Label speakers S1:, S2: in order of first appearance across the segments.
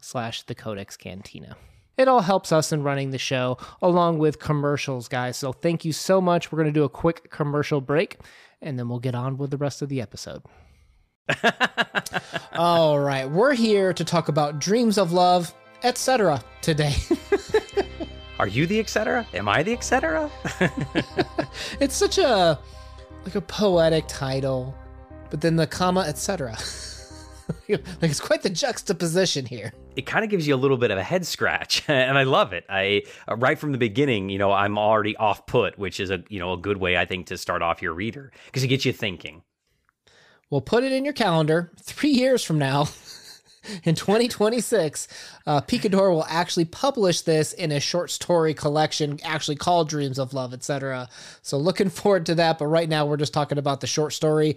S1: slash the codex cantina. It all helps us in running the show along with commercials guys. So thank you so much. We're going to do a quick commercial break and then we'll get on with the rest of the episode. All right we're here to talk about dreams of love etc today.
S2: Are you the etc am i the etc
S1: it's such a like a poetic title, but then the comma, etc. like it's quite the juxtaposition here.
S2: It kind of gives you a little bit of a head scratch, and I love it. I uh, right from the beginning, you know, I'm already off put, which is a you know a good way I think to start off your reader because it gets you thinking.
S1: Well, put it in your calendar. Three years from now, in 2026, uh, Picador will actually publish this in a short story collection, actually called Dreams of Love, etc. So looking forward to that. But right now, we're just talking about the short story.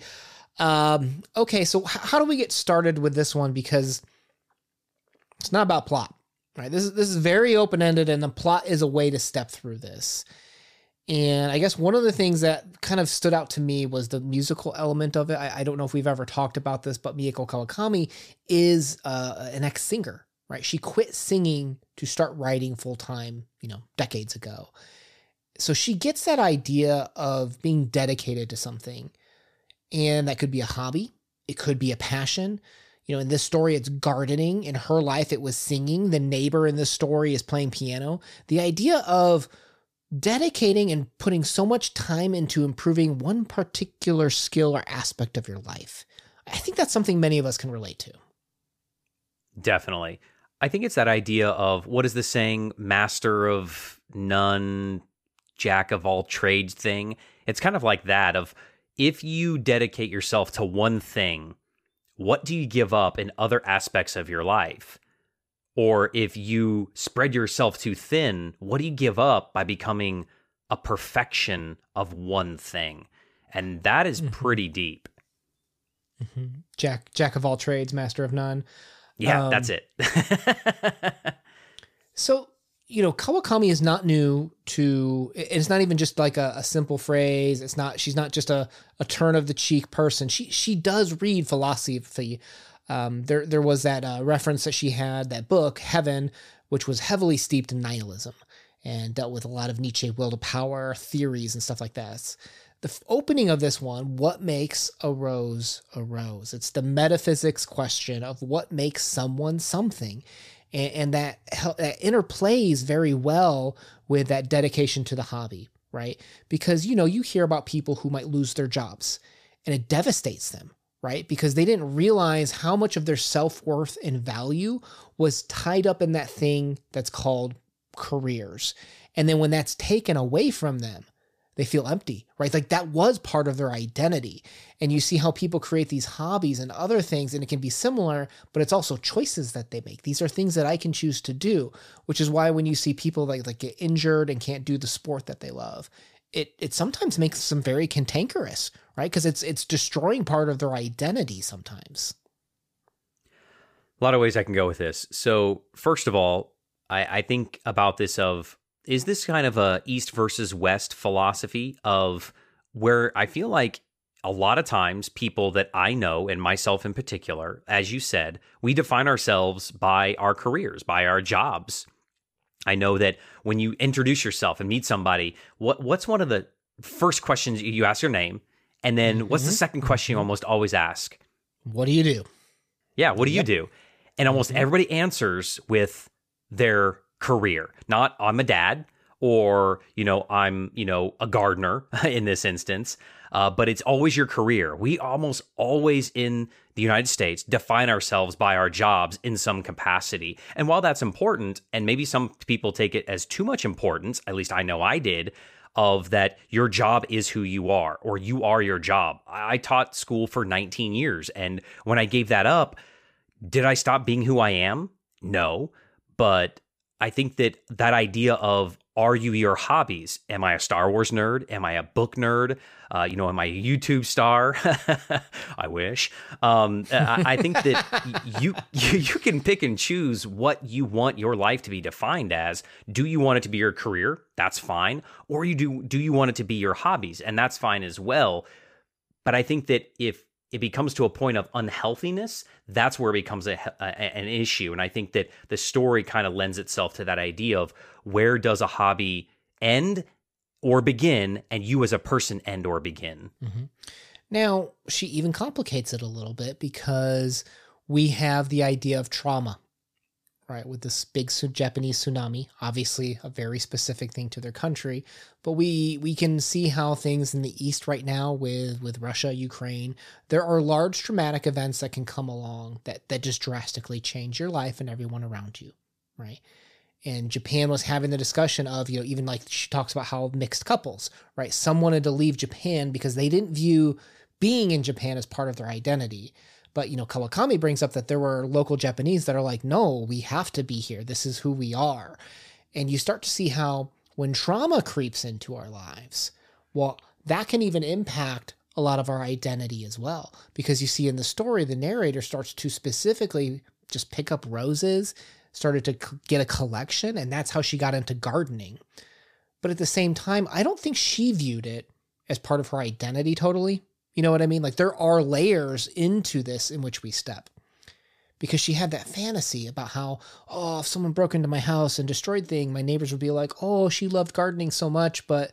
S1: Um, okay, so h- how do we get started with this one? Because it's not about plot, right? This is this is very open ended, and the plot is a way to step through this. And I guess one of the things that kind of stood out to me was the musical element of it. I, I don't know if we've ever talked about this, but Mieko Kawakami is uh, an ex singer, right? She quit singing to start writing full time, you know, decades ago. So she gets that idea of being dedicated to something. And that could be a hobby, it could be a passion. You know, in this story, it's gardening. In her life, it was singing. The neighbor in this story is playing piano. The idea of dedicating and putting so much time into improving one particular skill or aspect of your life. I think that's something many of us can relate to.
S2: Definitely. I think it's that idea of what is the saying, master of none, jack of all trades thing. It's kind of like that of if you dedicate yourself to one thing, what do you give up in other aspects of your life? Or if you spread yourself too thin, what do you give up by becoming a perfection of one thing? And that is mm-hmm. pretty deep.
S1: Mm-hmm. Jack, jack of all trades, master of none.
S2: Yeah, um, that's it.
S1: so, you know, Kawakami is not new to, it's not even just like a, a, simple phrase. It's not, she's not just a, a turn of the cheek person. She, she does read philosophy um, there there was that uh, reference that she had that book Heaven, which was heavily steeped in nihilism and dealt with a lot of Nietzsche will to power theories and stuff like that. the f- opening of this one, what makes a rose a rose? It's the metaphysics question of what makes someone something. And, and that, that interplays very well with that dedication to the hobby, right? Because, you know, you hear about people who might lose their jobs and it devastates them right? Because they didn't realize how much of their self worth and value was tied up in that thing that's called careers. And then when that's taken away from them, they feel empty, right? Like that was part of their identity. And you see how people create these hobbies and other things, and it can be similar, but it's also choices that they make. These are things that I can choose to do, which is why when you see people like, like get injured and can't do the sport that they love, it it sometimes makes them very cantankerous, right? Because it's it's destroying part of their identity sometimes.
S2: A lot of ways I can go with this. So first of all, I, I think about this of is this kind of a east versus west philosophy of where I feel like a lot of times people that I know and myself in particular, as you said, we define ourselves by our careers, by our jobs. I know that when you introduce yourself and meet somebody, what what's one of the first questions you ask your name, and then mm-hmm. what's the mm-hmm. second question you mm-hmm. almost always ask?
S1: What do you do?
S2: Yeah, what do yep. you do? And almost mm-hmm. everybody answers with their career. Not I'm a dad or, you know, I'm, you know, a gardener in this instance. Uh, but it's always your career. We almost always in the United States define ourselves by our jobs in some capacity. And while that's important, and maybe some people take it as too much importance, at least I know I did, of that your job is who you are or you are your job. I taught school for 19 years. And when I gave that up, did I stop being who I am? No, but I think that that idea of are you your hobbies? Am I a Star Wars nerd? Am I a book nerd? Uh, you know, am I a YouTube star? I wish. Um, I, I, think that you, you you can pick and choose what you want your life to be defined as. Do you want it to be your career? That's fine. Or you do do you want it to be your hobbies? And that's fine as well. But I think that if it becomes to a point of unhealthiness, that's where it becomes a, a, an issue. And I think that the story kind of lends itself to that idea of where does a hobby end or begin, and you as a person end or begin.
S1: Mm-hmm. Now, she even complicates it a little bit because we have the idea of trauma right, with this big Japanese tsunami, obviously a very specific thing to their country, but we we can see how things in the east right now with with Russia, Ukraine, there are large traumatic events that can come along that that just drastically change your life and everyone around you, right? And Japan was having the discussion of, you know, even like she talks about how mixed couples, right? Some wanted to leave Japan because they didn't view being in Japan as part of their identity. But you know, Kawakami brings up that there were local Japanese that are like, no, we have to be here. This is who we are. And you start to see how when trauma creeps into our lives, well, that can even impact a lot of our identity as well. Because you see in the story, the narrator starts to specifically just pick up roses, started to get a collection, and that's how she got into gardening. But at the same time, I don't think she viewed it as part of her identity totally. You know what I mean? Like there are layers into this in which we step. Because she had that fantasy about how, oh, if someone broke into my house and destroyed thing, my neighbors would be like, oh, she loved gardening so much, but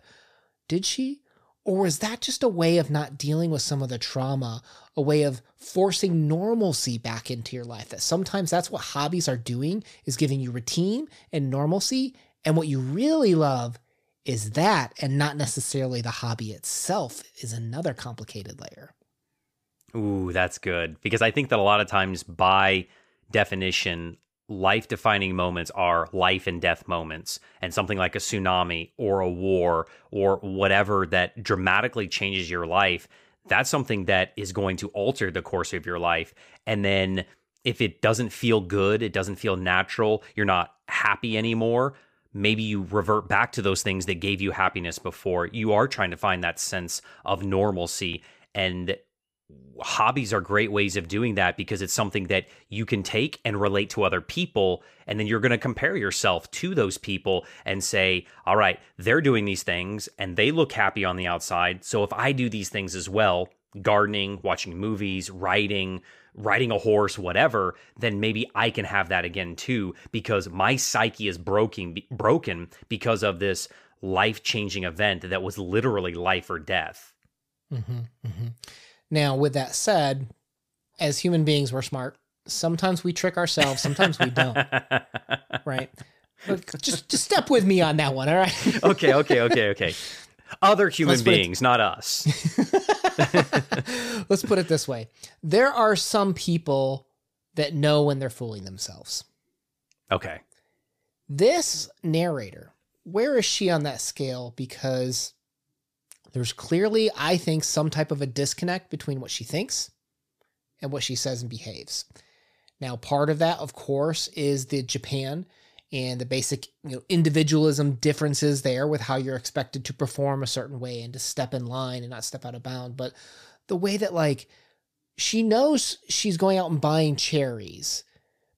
S1: did she? Or was that just a way of not dealing with some of the trauma, a way of forcing normalcy back into your life? That sometimes that's what hobbies are doing, is giving you routine and normalcy. And what you really love is that and not necessarily the hobby itself is another complicated layer.
S2: Ooh, that's good. Because I think that a lot of times, by definition, life defining moments are life and death moments. And something like a tsunami or a war or whatever that dramatically changes your life, that's something that is going to alter the course of your life. And then if it doesn't feel good, it doesn't feel natural, you're not happy anymore, maybe you revert back to those things that gave you happiness before. You are trying to find that sense of normalcy. And hobbies are great ways of doing that because it's something that you can take and relate to other people. And then you're going to compare yourself to those people and say, all right, they're doing these things and they look happy on the outside. So if I do these things as well, gardening, watching movies, writing, riding a horse, whatever, then maybe I can have that again too, because my psyche is broken, broken because of this life changing event that was literally life or death.
S1: Mm-hmm, mm-hmm. Now, with that said, as human beings, we're smart. Sometimes we trick ourselves, sometimes we don't. right? But just just step with me on that one, all right?
S2: okay, okay, okay, okay. Other human beings, it, not us.
S1: Let's put it this way there are some people that know when they're fooling themselves.
S2: Okay.
S1: This narrator, where is she on that scale? Because there's clearly, I think, some type of a disconnect between what she thinks and what she says and behaves. Now, part of that, of course, is the Japan and the basic you know individualism differences there with how you're expected to perform a certain way and to step in line and not step out of bound but the way that like she knows she's going out and buying cherries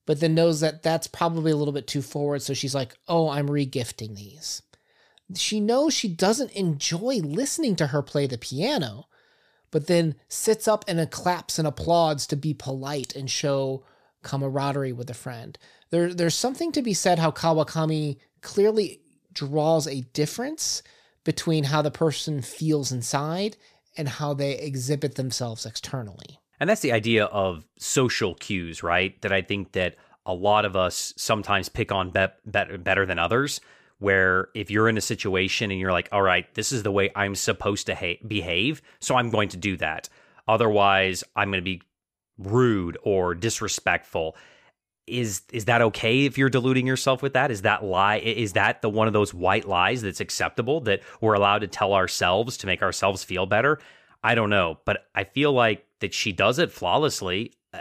S1: but then knows that that's probably a little bit too forward so she's like oh i'm regifting these. She knows she doesn't enjoy listening to her play the piano but then sits up and claps and applauds to be polite and show camaraderie with a friend. There there's something to be said how Kawakami clearly draws a difference between how the person feels inside and how they exhibit themselves externally.
S2: And that's the idea of social cues, right? That I think that a lot of us sometimes pick on be- be- better than others. Where if you're in a situation and you're like, all right, this is the way I'm supposed to ha- behave, so I'm going to do that. Otherwise, I'm going to be rude or disrespectful is is that okay if you're deluding yourself with that is that lie is that the one of those white lies that's acceptable that we're allowed to tell ourselves to make ourselves feel better i don't know but i feel like that she does it flawlessly uh,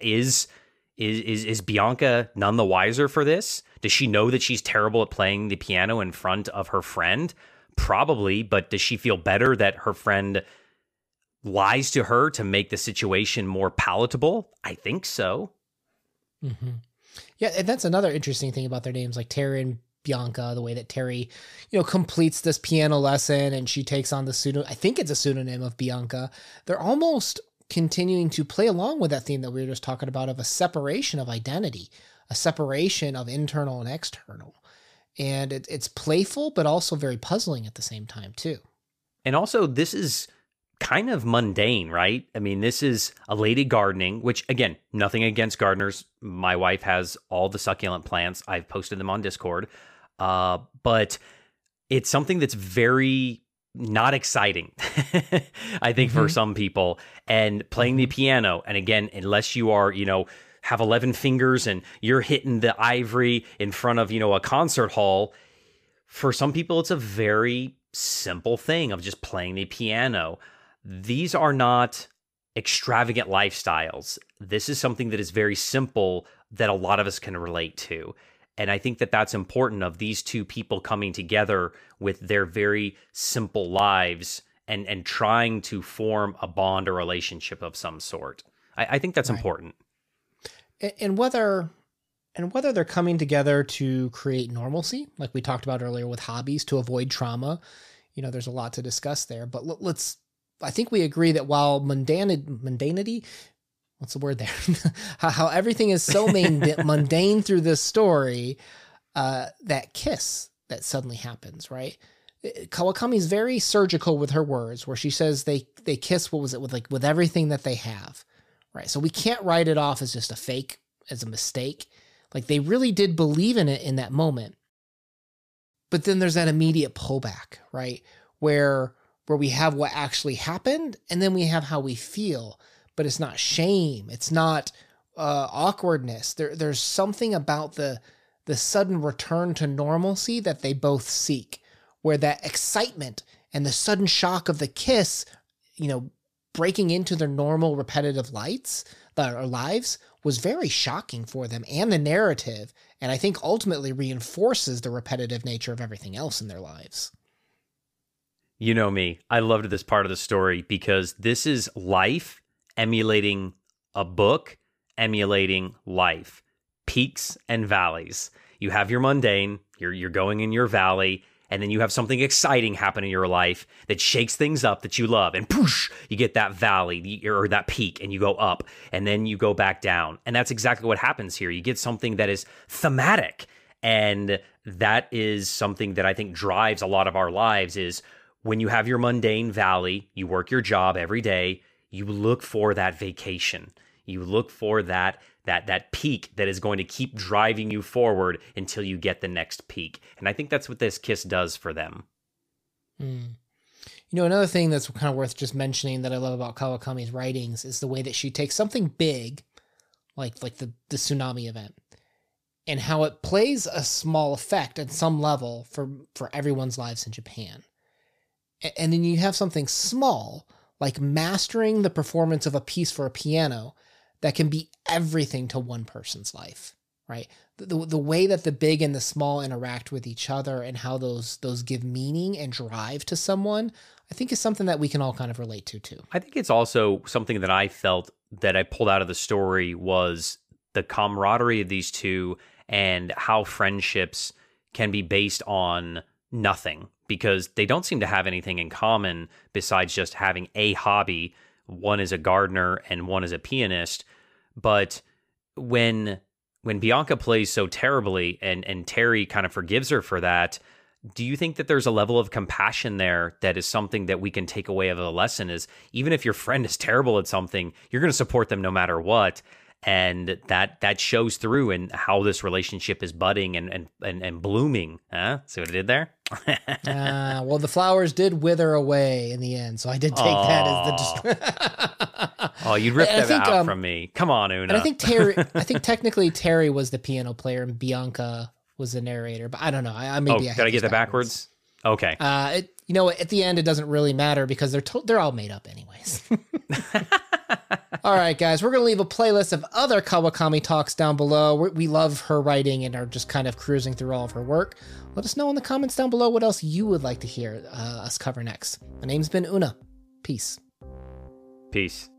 S2: is Is, is is Bianca none the wiser for this? Does she know that she's terrible at playing the piano in front of her friend? Probably, but does she feel better that her friend lies to her to make the situation more palatable? I think so.
S1: Mm-hmm. Yeah, and that's another interesting thing about their names, like Terry and Bianca. The way that Terry, you know, completes this piano lesson and she takes on the pseudo. I think it's a pseudonym of Bianca. They're almost continuing to play along with that theme that we were just talking about of a separation of identity, a separation of internal and external. And it, it's playful, but also very puzzling at the same time, too.
S2: And also, this is kind of mundane, right? I mean, this is a lady gardening, which again, nothing against gardeners. My wife has all the succulent plants. I've posted them on Discord. Uh, but it's something that's very not exciting, I think, mm-hmm. for some people. And playing the mm-hmm. piano, and again, unless you are, you know, have 11 fingers and you're hitting the ivory in front of, you know, a concert hall, for some people, it's a very simple thing of just playing the piano. These are not extravagant lifestyles. This is something that is very simple that a lot of us can relate to. And I think that that's important of these two people coming together with their very simple lives and and trying to form a bond or relationship of some sort. I, I think that's right. important.
S1: And whether and whether they're coming together to create normalcy, like we talked about earlier with hobbies to avoid trauma, you know, there's a lot to discuss there. But let's I think we agree that while mundanity, mundanity what's the word there? how, how, everything is so mundane through this story, uh, that kiss that suddenly happens, right? Kawakami is very surgical with her words, where she says they they kiss. What was it with like with everything that they have, right? So we can't write it off as just a fake, as a mistake. Like they really did believe in it in that moment. But then there's that immediate pullback, right? Where where we have what actually happened, and then we have how we feel but it's not shame. It's not uh, awkwardness. There, there's something about the the sudden return to normalcy that they both seek, where that excitement and the sudden shock of the kiss, you know, breaking into their normal repetitive lights, their lives, was very shocking for them and the narrative, and I think ultimately reinforces the repetitive nature of everything else in their lives.
S2: You know me. I loved this part of the story because this is life emulating a book, emulating life, peaks and valleys. You have your mundane, you're you're going in your valley, and then you have something exciting happen in your life that shakes things up that you love, and poosh, you get that valley or that peak, and you go up, and then you go back down, and that's exactly what happens here. You get something that is thematic, and that is something that I think drives a lot of our lives. Is when you have your mundane valley, you work your job every day, you look for that vacation. You look for that that that peak that is going to keep driving you forward until you get the next peak. And I think that's what this kiss does for them.
S1: Mm. You know, another thing that's kind of worth just mentioning that I love about Kawakami's writings is the way that she takes something big, like like the the tsunami event, and how it plays a small effect at some level for for everyone's lives in Japan. And then you have something small like mastering the performance of a piece for a piano that can be everything to one person's life right? The, the, the, way that the big and the small interact with each other and how those those give meaning and drive to someone i think is something that we can all kind of relate to too.
S2: I think it's also something that i felt that i pulled out of the story was the camaraderie of these two and how friendships can be based on nothing because they don't seem to have anything in common besides just having a hobby. One is a gardener and one is a pianist. But when when Bianca plays so terribly and and Terry kind of forgives her for that, do you think that there's a level of compassion there that is something that we can take away of a lesson is even if your friend is terrible at something, you're going to support them no matter what and that that shows through in how this relationship is budding and and and, and blooming. Huh? See what I did there?
S1: uh, well, the flowers did wither away in the end, so I did take that as
S2: the. oh, you ripped that think, out um, from me. Come on, Una.
S1: And I think Terry. I think technically Terry was the piano player and Bianca was the narrator, but I don't know. I, I maybe
S2: oh,
S1: I
S2: did I get that backwards? backwards? Okay.
S1: Uh, it, you know, at the end, it doesn't really matter because they're to- they're all made up anyways. All right, guys, we're going to leave a playlist of other Kawakami talks down below. we we love her writing and are just kind of cruising through all of her work. Let us know in the comments down below what else you would like to hear uh, us cover next. My name's been Una. Peace.
S2: Peace.